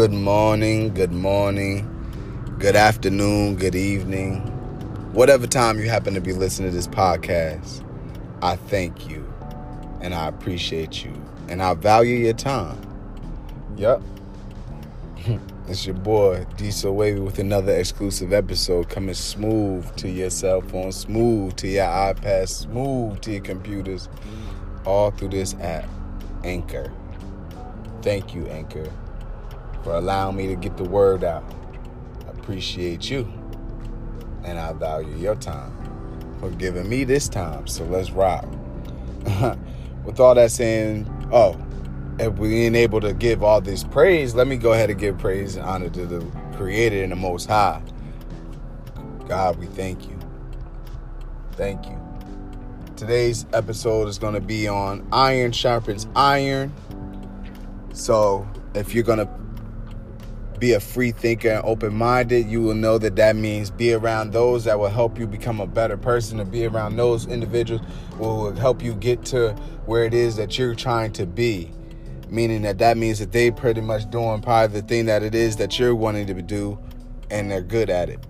good morning, good morning, good afternoon, good evening, whatever time you happen to be listening to this podcast. I thank you and I appreciate you and I value your time. Yep. it's your boy Diesel Wavy with another exclusive episode coming smooth to your cell phone, smooth to your iPad, smooth to your computers, all through this app, Anchor. Thank you, Anchor, for allowing me to get the word out. I appreciate you, and I value your time for giving me this time. So let's rock. With all that saying, oh, if we ain't able to give all this praise, let me go ahead and give praise and honor to the Creator and the Most High. God, we thank you. Thank you. Today's episode is going to be on iron sharpens iron. So, if you're going to be a free thinker and open minded, you will know that that means be around those that will help you become a better person and be around those individuals will help you get to where it is that you're trying to be. Meaning that that means that they pretty much doing probably the thing that it is that you're wanting to do and they're good at it.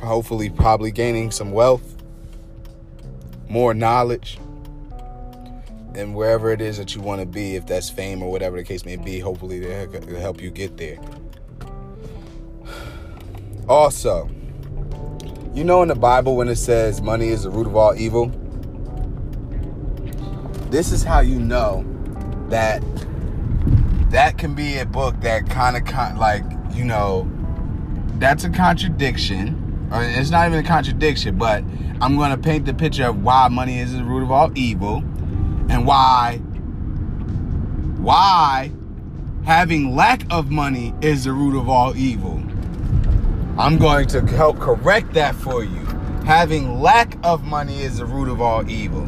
Hopefully, probably gaining some wealth, more knowledge, and wherever it is that you want to be, if that's fame or whatever the case may be, hopefully they'll help you get there. Also, you know in the Bible when it says money is the root of all evil? This is how you know that that can be a book that kind of con- like, you know, that's a contradiction. Or it's not even a contradiction, but I'm going to paint the picture of why money is the root of all evil and why why having lack of money is the root of all evil. I'm going to help correct that for you. Having lack of money is the root of all evil.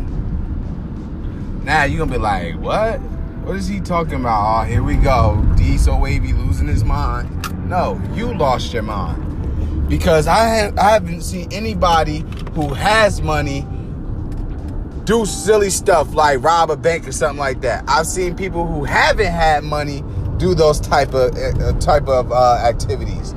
Now you're gonna be like, what? What is he talking about? Oh, here we go. Diesel Wavy losing his mind. No, you lost your mind. Because I have I haven't seen anybody who has money do silly stuff like rob a bank or something like that. I've seen people who haven't had money do those type of uh, type of uh, activities.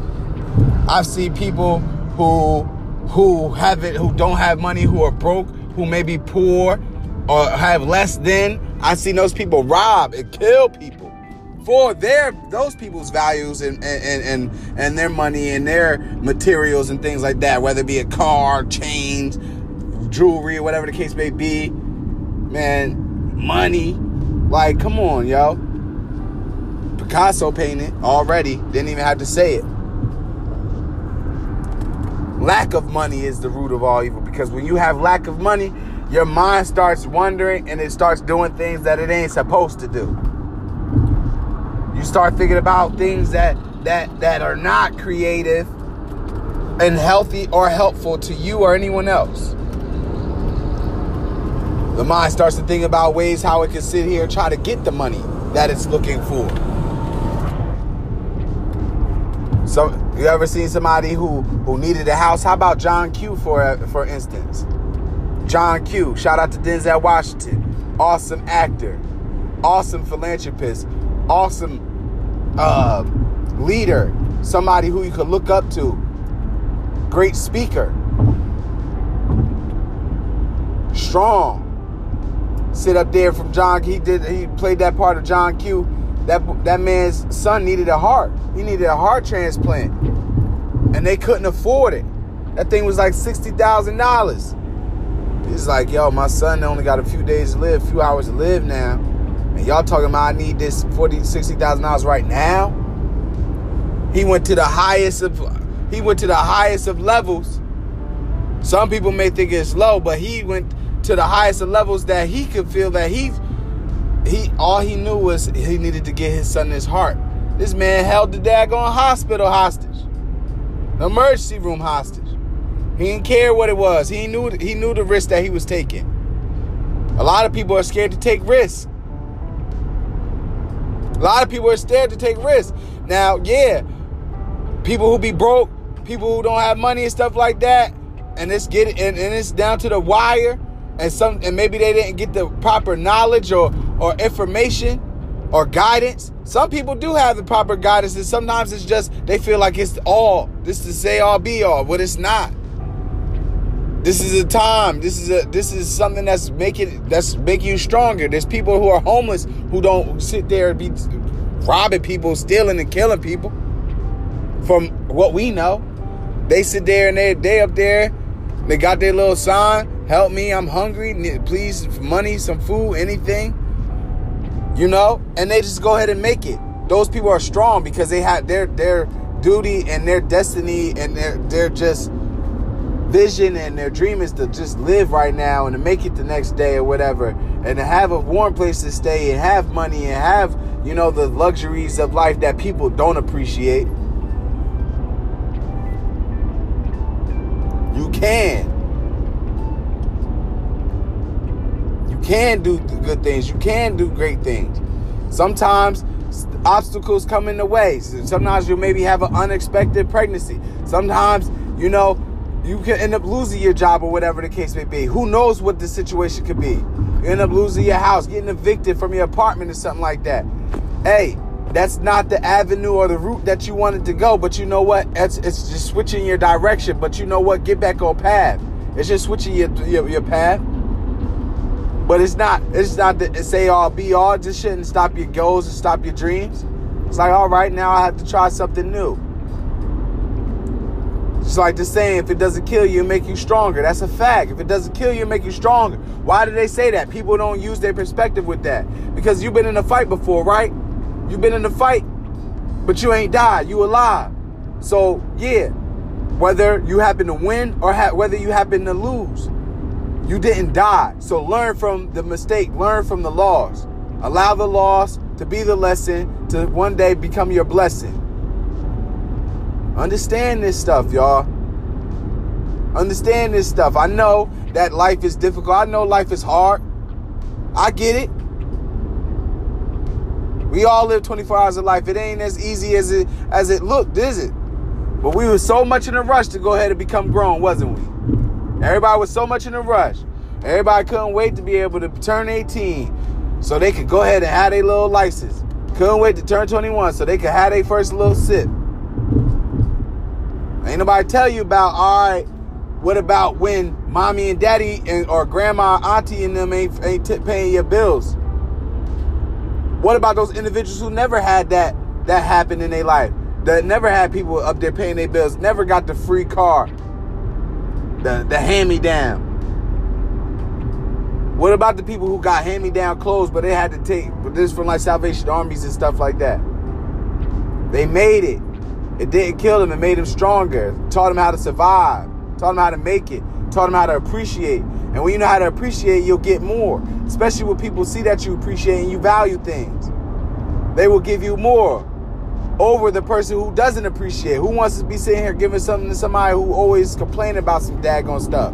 I've seen people who who haven't who don't have money, who are broke, who may be poor or have less than. I've seen those people rob and kill people for their those people's values and and and and their money and their materials and things like that, whether it be a car, chains, jewelry, or whatever the case may be. Man, money. Like, come on, yo. Picasso painted already. Didn't even have to say it. Lack of money is the root of all evil because when you have lack of money, your mind starts wondering and it starts doing things that it ain't supposed to do. You start thinking about things that that that are not creative and healthy or helpful to you or anyone else. The mind starts to think about ways how it can sit here and try to get the money that it's looking for. So you ever seen somebody who who needed a house? How about John Q for for instance? John Q. Shout out to Denzel Washington. Awesome actor, awesome philanthropist, awesome uh, leader. Somebody who you could look up to. Great speaker. Strong. Sit up there from John. He did. He played that part of John Q. That that man's son needed a heart. He needed a heart transplant, and they couldn't afford it. That thing was like sixty thousand dollars. He's like, yo, my son only got a few days to live, a few hours to live now. And y'all talking about I need this 40, 60,000 dollars right now. He went to the highest of he went to the highest of levels. Some people may think it's low, but he went to the highest of levels that he could feel that he he all he knew was he needed to get his son his heart. This man held the daggone hospital hostage. The emergency room hostage. He didn't care what it was. He knew he knew the risk that he was taking. A lot of people are scared to take risks. A lot of people are scared to take risks. Now, yeah, people who be broke, people who don't have money and stuff like that, and it's get and, and it's down to the wire, and some and maybe they didn't get the proper knowledge or or information or guidance. Some people do have the proper guidance, and sometimes it's just they feel like it's all. This is say all be all, but it's not. This is a time. This is a this is something that's making that's making you stronger. There's people who are homeless who don't sit there and be robbing people, stealing and killing people. From what we know, they sit there and they they up there. They got their little sign. Help me, I'm hungry. Please, money, some food, anything. You know, and they just go ahead and make it. Those people are strong because they have their their duty and their destiny and their they're just vision and their dream is to just live right now and to make it the next day or whatever and to have a warm place to stay and have money and have you know the luxuries of life that people don't appreciate you can can do good things you can do great things sometimes obstacles come in the way sometimes you maybe have an unexpected pregnancy sometimes you know you can end up losing your job or whatever the case may be. Who knows what the situation could be? You end up losing your house, getting evicted from your apartment or something like that. Hey, that's not the avenue or the route that you wanted to go, but you know what? It's, it's just switching your direction. But you know what? Get back on path. It's just switching your, your, your path. But it's not. It's not the say all be all. Just shouldn't stop your goals and stop your dreams. It's like, all right, now I have to try something new. It's like the saying, if it doesn't kill you, make you stronger. That's a fact. If it doesn't kill you, make you stronger. Why do they say that? People don't use their perspective with that. Because you've been in a fight before, right? You've been in a fight, but you ain't died. You alive. So yeah, whether you happen to win or ha- whether you happen to lose, you didn't die. So learn from the mistake. Learn from the loss. Allow the loss to be the lesson to one day become your blessing. Understand this stuff, y'all. Understand this stuff. I know that life is difficult. I know life is hard. I get it. We all live 24 hours of life. It ain't as easy as it as it looked, is it? But we were so much in a rush to go ahead and become grown, wasn't we? Everybody was so much in a rush. Everybody couldn't wait to be able to turn 18 so they could go ahead and have their little license. Couldn't wait to turn 21 so they could have their first little sip. Ain't nobody tell you about, all right, what about when mommy and daddy and or grandma, auntie and them ain't, ain't t- paying your bills? What about those individuals who never had that that happen in their life? That never had people up there paying their bills, never got the free car, the, the hand-me-down. What about the people who got hand-me-down clothes, but they had to take, but this from like Salvation Armies and stuff like that? They made it. It didn't kill them. it made them stronger. Taught them how to survive, taught them how to make it, taught them how to appreciate. And when you know how to appreciate, you'll get more. Especially when people see that you appreciate and you value things. They will give you more over the person who doesn't appreciate, who wants to be sitting here giving something to somebody who always complaining about some daggone stuff.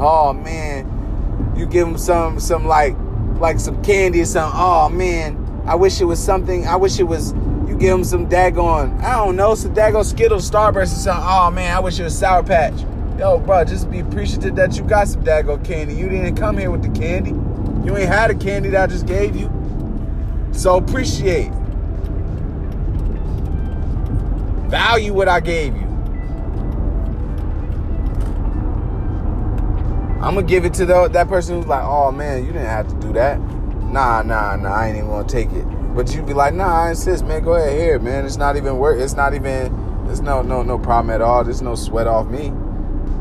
Oh man, you give them some some like like some candy or something. Oh man, I wish it was something. I wish it was you give them some daggone, I don't know, some daggone Skittles, Starburst or something. Oh man, I wish it was Sour Patch. Yo, bro, just be appreciative that you got some daggone candy. You didn't come here with the candy. You ain't had a candy that I just gave you. So appreciate. Value what I gave you. I'm gonna give it to the, that person who's like, oh man, you didn't have to do that. Nah, nah, nah, I ain't even gonna take it. But you'd be like, nah, I insist, man. Go ahead here, man. It's not even work. It's not even. There's no no no problem at all. There's no sweat off me.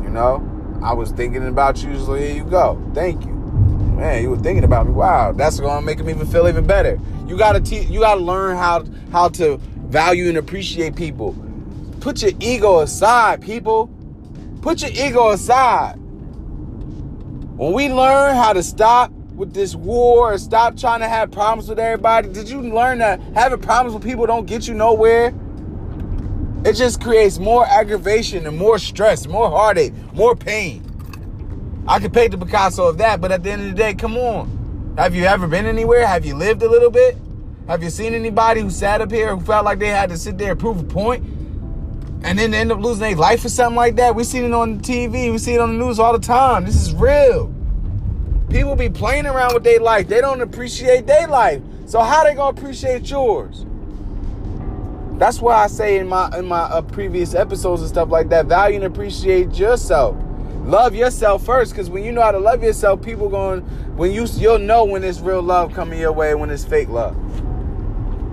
You know. I was thinking about you, so here you go. Thank you, man. You were thinking about me. Wow, that's gonna make me even feel even better. You gotta te- you gotta learn how how to value and appreciate people. Put your ego aside, people. Put your ego aside. When we learn how to stop with this war stop trying to have problems with everybody? Did you learn that having problems with people don't get you nowhere? It just creates more aggravation and more stress, more heartache, more pain. I could paint the Picasso of that, but at the end of the day, come on. Have you ever been anywhere? Have you lived a little bit? Have you seen anybody who sat up here who felt like they had to sit there and prove a point and then end up losing their life or something like that? We see it on TV, we see it on the news all the time. This is real. People be playing around with their life. They don't appreciate their life. So how they gonna appreciate yours? That's why I say in my in my uh, previous episodes and stuff like that, value and appreciate yourself. Love yourself first, because when you know how to love yourself, people going when you you'll know when it's real love coming your way, when it's fake love,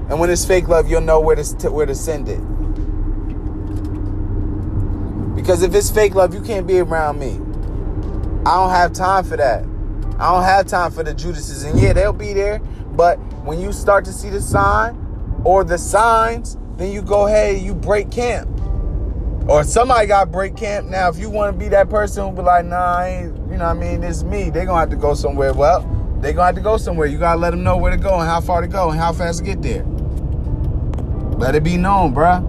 and when it's fake love, you'll know where to where to send it. Because if it's fake love, you can't be around me. I don't have time for that. I don't have time for the Judases, and yeah, they'll be there. But when you start to see the sign or the signs then you go hey, you break camp. Or somebody got break camp. Now, if you want to be that person who be like, nah, I ain't, you know what I mean, it's me, They're gonna have to go somewhere. Well, they're gonna have to go somewhere. You gotta let them know where to go and how far to go and how fast to get there. Let it be known, bruh.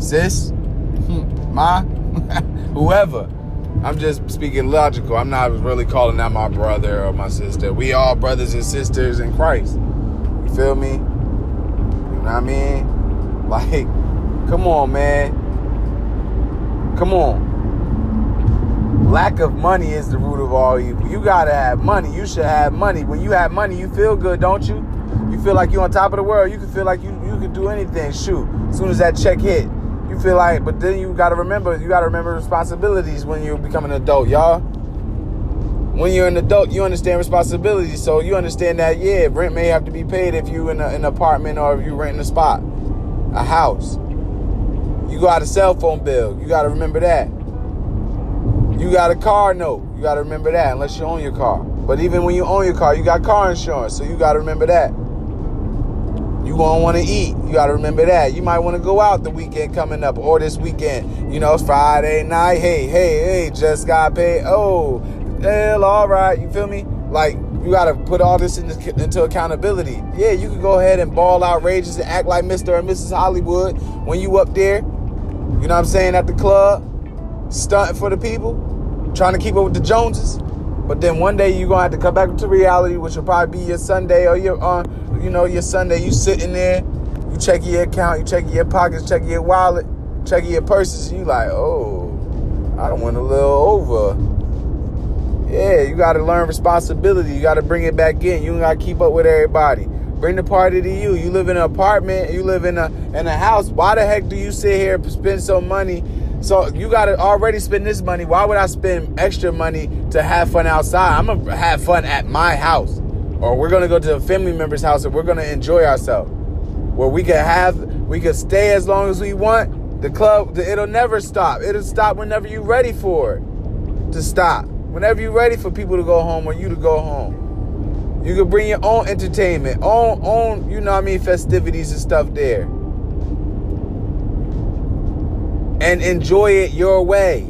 Sis, hmm. ma, whoever. I'm just speaking logical. I'm not really calling out my brother or my sister. We all brothers and sisters in Christ. You feel me? You know what I mean? Like, come on, man. Come on. Lack of money is the root of all evil. You gotta have money. You should have money. When you have money, you feel good, don't you? You feel like you're on top of the world. You can feel like you, you can do anything. Shoot. As soon as that check hit, you feel like, but then you gotta remember, you gotta remember responsibilities when you become an adult, y'all. When you're an adult, you understand responsibilities. So you understand that, yeah, rent may have to be paid if you in a, an apartment or if you rent a spot a house. You got a cell phone bill. You got to remember that. You got a car note. You got to remember that unless you own your car. But even when you own your car, you got car insurance. So you got to remember that. You gonna want to eat. You got to remember that. You might want to go out the weekend coming up or this weekend. You know, Friday night. Hey, hey, hey, just got paid. Oh, hell, all right. You feel me? Like, you got to put all this into, accountability. Yeah, you can go ahead and ball outrageous and act like Mr. and Mrs. Hollywood when you up there, you know what I'm saying, at the club, stunting for the people, trying to keep up with the Joneses. But then one day you're gonna have to come back to reality, which will probably be your Sunday or your uh, you know, your Sunday. You sitting there, you checking your account, you checking your pockets, checking your wallet, checking your purses, you like, oh, I don't want a little over. Yeah, you got to learn responsibility. You got to bring it back in. You got to keep up with everybody. Bring the party to you. You live in an apartment. You live in a in a house. Why the heck do you sit here and spend so money? So you got to already spend this money. Why would I spend extra money to have fun outside? I'm gonna have fun at my house, or we're gonna go to a family member's house and we're gonna enjoy ourselves, where we can have we can stay as long as we want. The club, it'll never stop. It'll stop whenever you're ready for it to stop. Whenever you're ready for people to go home or you to go home. You can bring your own entertainment, own own, you know what I mean, festivities and stuff there. And enjoy it your way.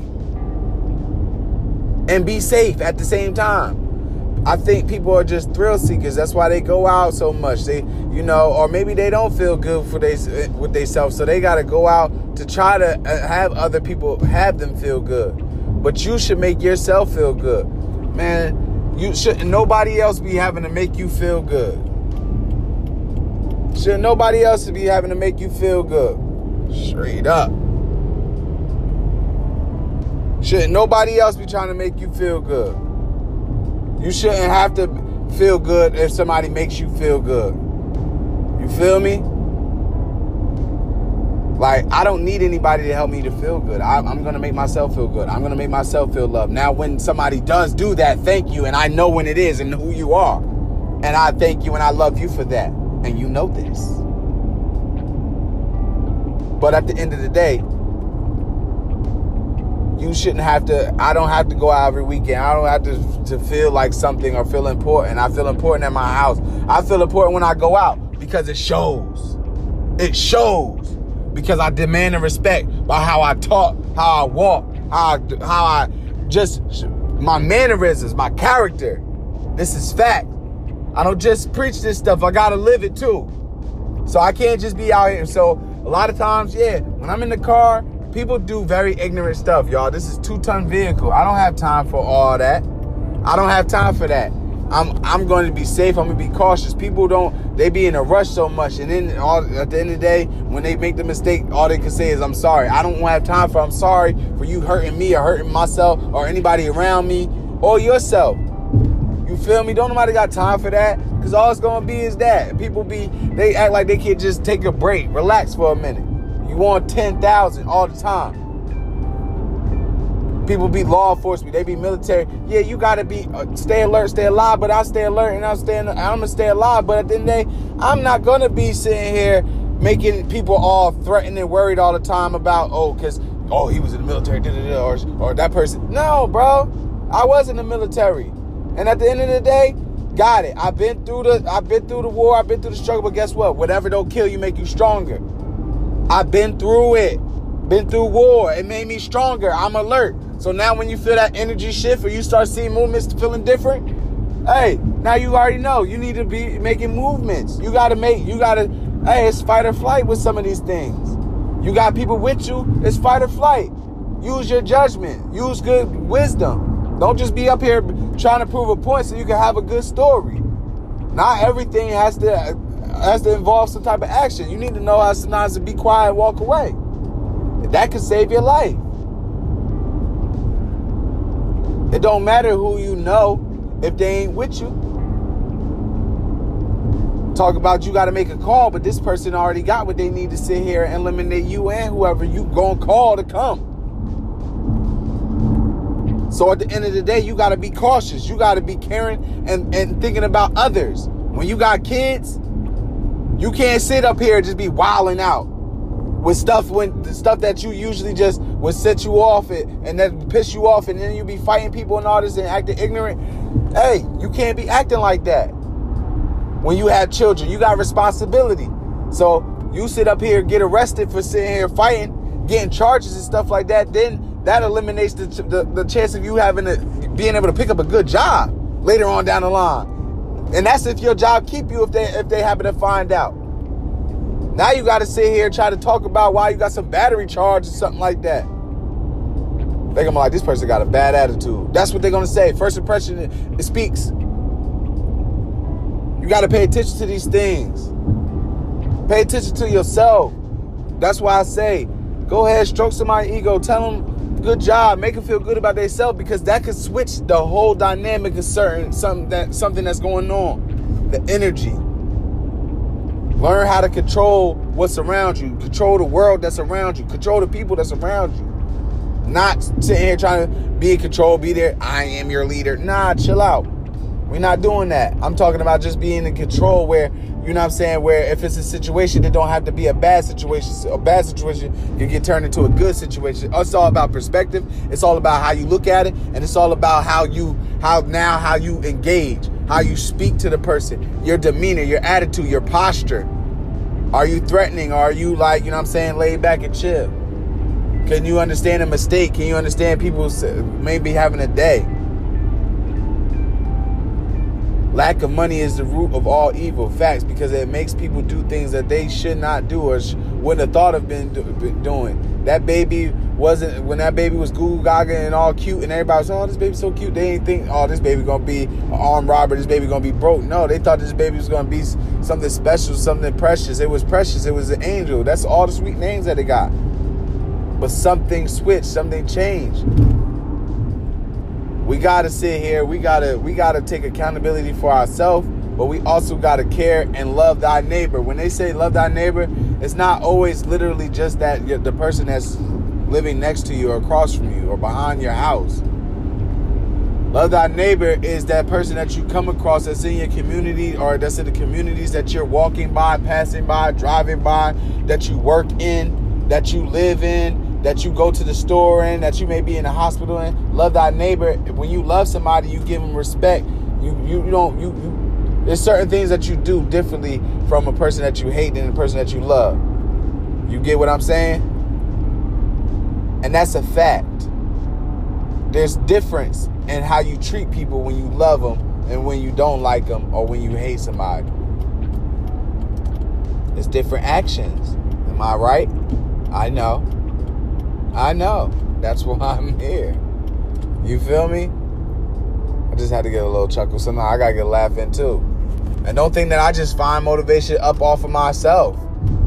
And be safe at the same time. I think people are just thrill seekers. That's why they go out so much. They, you know, or maybe they don't feel good for they with themselves, so they got to go out to try to uh, have other people have them feel good. But you should make yourself feel good. Man, you should nobody else be having to make you feel good. Should nobody else be having to make you feel good. Straight up. Should nobody else be trying to make you feel good. You shouldn't have to feel good if somebody makes you feel good. You feel me? Like, I don't need anybody to help me to feel good. I, am going to make myself feel good. I'm going to make myself feel loved. Now, when somebody does do that, thank you. And I know when it is and who you are. And I thank you and I love you for that. And you know this. But at the end of the day, you shouldn't have to, I don't have to go out every weekend. I don't have to, to feel like something or feel important. I feel important at my house. I feel important when I go out because it shows. It shows because I demand and respect by how I talk, how I walk, how I, how I just my mannerisms, my character. This is fact. I don't just preach this stuff. I gotta live it too. So I can't just be out here. So a lot of times, yeah, when I'm in the car, people do very ignorant stuff, y'all. This is two ton vehicle. I don't have time for all that. I don't have time for that. I'm I'm going to be safe. I'm going to be cautious. People don't they be in a rush so much, and then all, at the end of the day, when they make the mistake, all they can say is I'm sorry. I don't have time for I'm sorry for you hurting me or hurting myself or anybody around me or yourself. You feel me? Don't nobody got time for that. Cause Cause all it's gonna be is that. People be they act like they can't just take a break, relax for a minute. You want 10,000 all the time. People be law enforcement, they be military. Yeah, you gotta be uh, stay alert, stay alive. But I stay alert and I'm staying. I'm gonna stay alive. But at the end of the day, I'm not gonna be sitting here making people all threatened and worried all the time about oh, cause oh he was in the military, or or that person. No, bro, I was in the military, and at the end of the day, got it. I've been through the I've been through the war. I've been through the struggle. But guess what? Whatever don't kill you make you stronger. I've been through it. Been through war. It made me stronger. I'm alert. So now when you feel that energy shift or you start seeing movements feeling different, hey, now you already know you need to be making movements. You gotta make, you gotta, hey, it's fight or flight with some of these things. You got people with you, it's fight or flight. Use your judgment, use good wisdom. Don't just be up here trying to prove a point so you can have a good story. Not everything has to has to involve some type of action. You need to know how sometimes to be quiet and walk away. That could save your life. It don't matter who you know if they ain't with you. Talk about you got to make a call, but this person already got what they need to sit here and eliminate you and whoever you gonna call to come. So at the end of the day, you got to be cautious. You got to be caring and, and thinking about others. When you got kids, you can't sit up here and just be wilding out with stuff when stuff that you usually just would set you off it and then piss you off and then you be fighting people and all this and acting ignorant. Hey, you can't be acting like that. When you have children, you got responsibility. So you sit up here, get arrested for sitting here fighting, getting charges and stuff like that, then that eliminates the, the, the chance of you having to being able to pick up a good job later on down the line. And that's if your job keep you if they if they happen to find out. Now you got to sit here and try to talk about why you got some battery charge or something like that. They're gonna be like, this person got a bad attitude. That's what they're gonna say. First impression, it, speaks. You got to pay attention to these things. Pay attention to yourself. That's why I say, go ahead, stroke somebody's ego. Tell them, good job. Make them feel good about themselves because that could switch the whole dynamic of certain something that something that's going on. The energy. Learn how to control what's around you. Control the world that's around you. Control the people that's around you. Not sitting here trying to be in control, be there. I am your leader. Nah, chill out. We're not doing that. I'm talking about just being in control where, you know what I'm saying, where if it's a situation, it don't have to be a bad situation. A bad situation can get turned into a good situation. It's all about perspective. It's all about how you look at it. And it's all about how you, how now, how you engage how you speak to the person, your demeanor, your attitude, your posture. Are you threatening? Are you like, you know what I'm saying, laid back and chill? Can you understand a mistake? Can you understand people maybe having a day? Lack of money is the root of all evil. Facts, because it makes people do things that they should not do or wouldn't have thought of been, do, been doing. That baby wasn't when that baby was goo gaga and all cute, and everybody was, oh, this baby's so cute. They didn't think, oh, this baby gonna be an armed robber. This baby gonna be broke. No, they thought this baby was gonna be something special, something precious. It was precious. It was an angel. That's all the sweet names that they got. But something switched. Something changed we gotta sit here we gotta we gotta take accountability for ourselves but we also gotta care and love thy neighbor. When they say love thy neighbor it's not always literally just that the person that's living next to you or across from you or behind your house. Love thy neighbor is that person that you come across that's in your community or that's in the communities that you're walking by passing by driving by that you work in that you live in that you go to the store in, that you may be in the hospital in. Love thy neighbor. When you love somebody, you give them respect. You you, you don't you, you there's certain things that you do differently from a person that you hate than a person that you love. You get what I'm saying? And that's a fact. There's difference in how you treat people when you love them and when you don't like them or when you hate somebody. It's different actions. Am I right? I know. I know. That's why I'm here. You feel me? I just had to get a little chuckle. Somehow I gotta get laughing too. And don't think that I just find motivation up off of myself.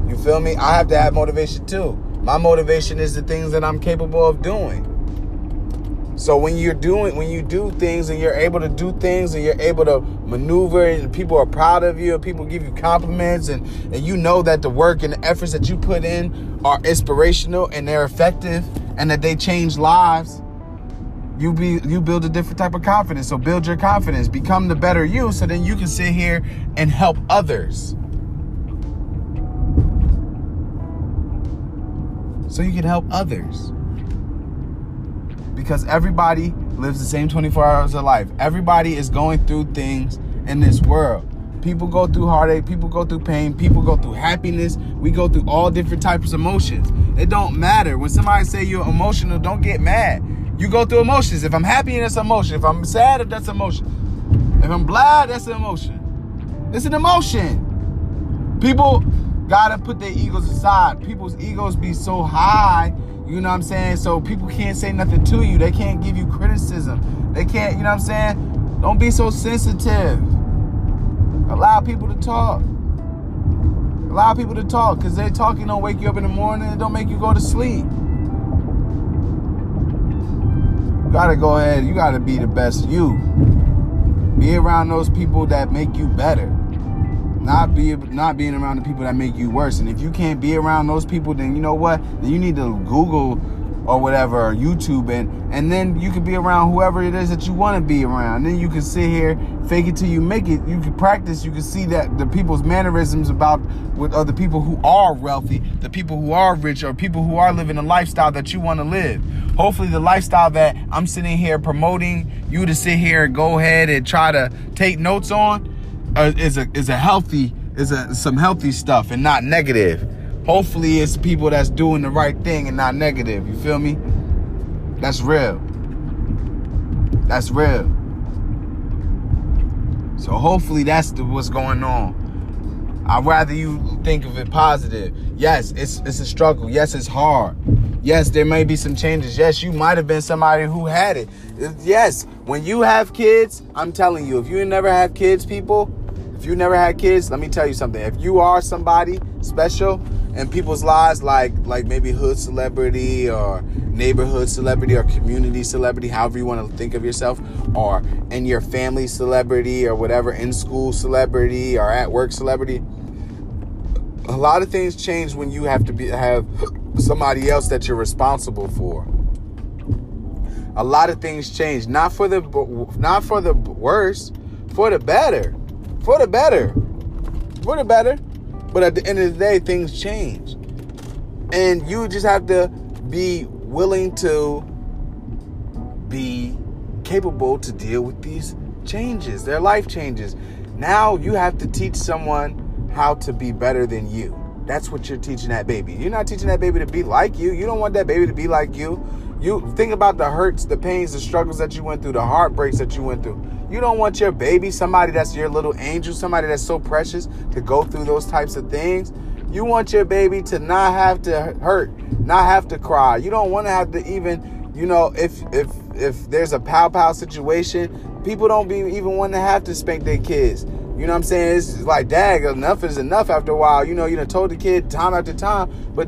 You feel me? I have to have motivation too. My motivation is the things that I'm capable of doing. So when you're doing when you do things and you're able to do things and you're able to maneuver and people are proud of you and people give you compliments and, and you know that the work and the efforts that you put in are inspirational and they're effective and that they change lives, you be you build a different type of confidence. So build your confidence, become the better you so then you can sit here and help others. So you can help others because everybody lives the same 24 hours of life. Everybody is going through things in this world. People go through heartache, people go through pain, people go through happiness. We go through all different types of emotions. It don't matter. When somebody say you're emotional, don't get mad. You go through emotions. If I'm happy, that's emotion. If I'm sad, that's emotion. If I'm glad, that's an emotion. It's an emotion. People gotta put their egos aside. People's egos be so high you know what I'm saying? So people can't say nothing to you. They can't give you criticism. They can't, you know what I'm saying? Don't be so sensitive. Allow people to talk. Allow people to talk because their talking don't wake you up in the morning and don't make you go to sleep. You gotta go ahead. You gotta be the best you. Be around those people that make you better not be not being around the people that make you worse. And if you can't be around those people, then you know what? Then you need to Google or whatever or YouTube and and then you can be around whoever it is that you want to be around. And then you can sit here, fake it till you make it. You can practice. You can see that the people's mannerisms about with other people who are wealthy, the people who are rich, or people who are living a lifestyle that you want to live. Hopefully, the lifestyle that I'm sitting here promoting you to sit here and go ahead and try to take notes on uh, is a is a healthy is a some healthy stuff and not negative. Hopefully, it's people that's doing the right thing and not negative. You feel me? That's real. That's real. So hopefully that's the, what's going on. I'd rather you think of it positive. Yes, it's it's a struggle. Yes, it's hard. Yes, there may be some changes. Yes, you might have been somebody who had it. Yes, when you have kids, I'm telling you, if you never have kids, people, if you never had kids, let me tell you something. If you are somebody special in people's lives, like like maybe hood celebrity or neighborhood celebrity or community celebrity, however you want to think of yourself, or in your family celebrity or whatever, in school celebrity or at work celebrity, a lot of things change when you have to be have somebody else that you're responsible for. A lot of things change, not for the not for the worse, for the better for the better. For the better. But at the end of the day, things change. And you just have to be willing to be capable to deal with these changes, their life changes. Now you have to teach someone how to be better than you. That's what you're teaching that baby. You're not teaching that baby to be like you. You don't want that baby to be like you. You think about the hurts, the pains, the struggles that you went through, the heartbreaks that you went through. You don't want your baby, somebody that's your little angel, somebody that's so precious, to go through those types of things. You want your baby to not have to hurt, not have to cry. You don't want to have to even, you know, if if if there's a pow pow situation, people don't be even want to have to spank their kids. You know what I'm saying? It's like, dag, enough is enough after a while. You know, you know, told the kid time after time, but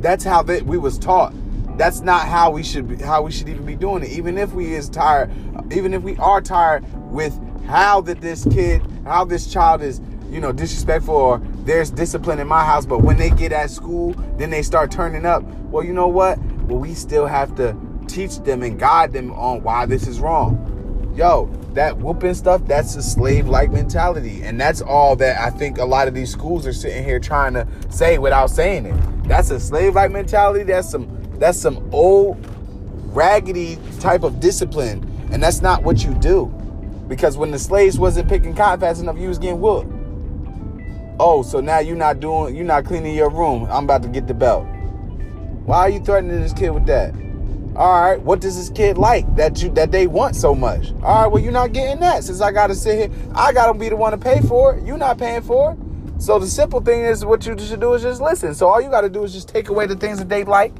that's how they, we was taught that's not how we should be, how we should even be doing it. Even if we is tired, even if we are tired with how that this kid, how this child is, you know, disrespectful or there's discipline in my house, but when they get at school, then they start turning up. Well, you know what? Well, we still have to teach them and guide them on why this is wrong. Yo, that whooping stuff, that's a slave like mentality. And that's all that I think a lot of these schools are sitting here trying to say without saying it. That's a slave like mentality. That's some that's some old, raggedy type of discipline. And that's not what you do. Because when the slaves wasn't picking cotton fast enough, you was getting whooped. Oh, so now you're not doing, you're not cleaning your room. I'm about to get the belt. Why are you threatening this kid with that? All right, what does this kid like that you that they want so much? All right, well you're not getting that since I got to sit here. I got to be the one to pay for it. You're not paying for it. So the simple thing is, what you should do is just listen. So all you got to do is just take away the things that they like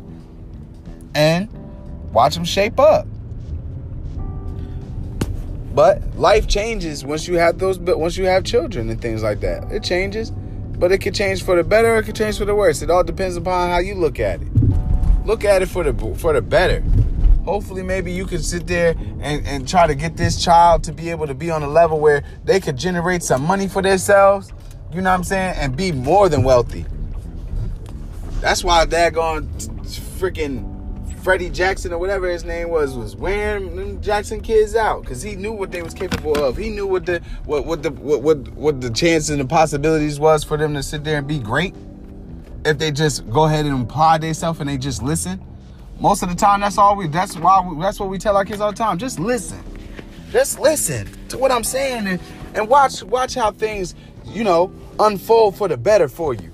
and watch them shape up. But life changes once you have those but once you have children and things like that. It changes, but it could change for the better or it could change for the worse. It all depends upon how you look at it. Look at it for the for the better. hopefully maybe you can sit there and, and try to get this child to be able to be on a level where they could generate some money for themselves, you know what I'm saying, and be more than wealthy. That's why daggone freaking Freddie Jackson or whatever his name was was wearing them Jackson kids out because he knew what they was capable of. He knew what the what what the what what, what the chances and the possibilities was for them to sit there and be great if they just go ahead and apply themselves and they just listen. Most of the time, that's all we. That's why. We, that's what we tell our kids all the time. Just listen. Just listen to what I'm saying and, and watch watch how things you know unfold for the better for you.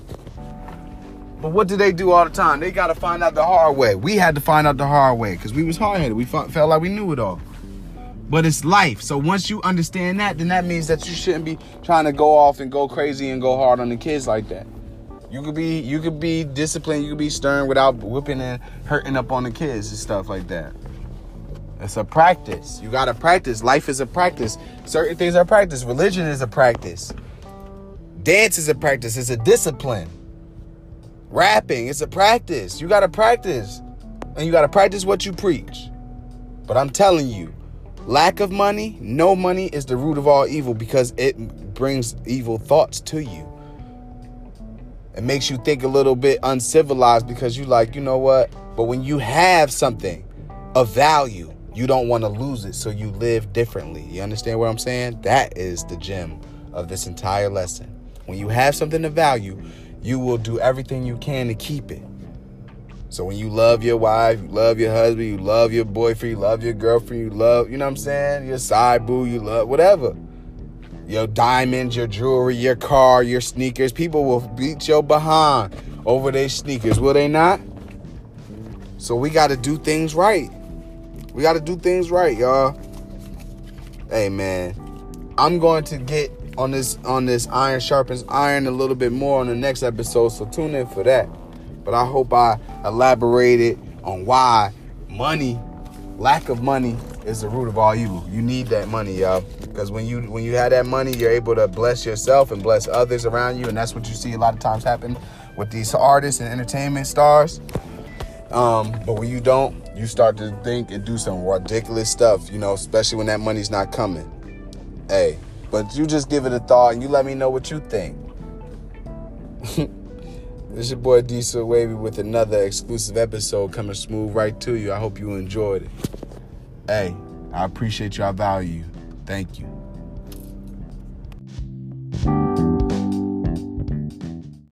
But what do they do all the time? They got to find out the hard way. We had to find out the hard way because we was hard headed. We felt, felt like we knew it all. But it's life. So once you understand that, then that means that you shouldn't be trying to go off and go crazy and go hard on the kids like that. You could be you could be disciplined, you could be stern without whipping and hurting up on the kids and stuff like that. It's a practice. You gotta practice. Life is a practice. Certain things are practice. Religion is a practice. Dance is a practice. It's a discipline. Rapping, it's a practice. You gotta practice. And you gotta practice what you preach. But I'm telling you, lack of money, no money is the root of all evil because it brings evil thoughts to you. It makes you think a little bit uncivilized because you like, you know what? But when you have something of value, you don't want to lose it, so you live differently. You understand what I'm saying? That is the gem of this entire lesson. When you have something of value, you will do everything you can to keep it. So when you love your wife, you love your husband, you love your boyfriend, you love your girlfriend, you love, you know what I'm saying? Your side boo, you love whatever your diamonds, your jewelry, your car, your sneakers. People will beat your behind over their sneakers, will they not? So we got to do things right. We got to do things right, y'all. Hey man, I'm going to get on this on this iron sharpens iron a little bit more on the next episode, so tune in for that. But I hope I elaborated on why money, lack of money is the root of all evil. You need that money, y'all. Because when you when you have that money, you're able to bless yourself and bless others around you, and that's what you see a lot of times happen with these artists and entertainment stars. Um, but when you don't, you start to think and do some ridiculous stuff, you know, especially when that money's not coming. Hey, but you just give it a thought and you let me know what you think. this your boy Diesel Wavy with another exclusive episode coming smooth right to you. I hope you enjoyed it. Hey, I appreciate you. I value you. Thank you.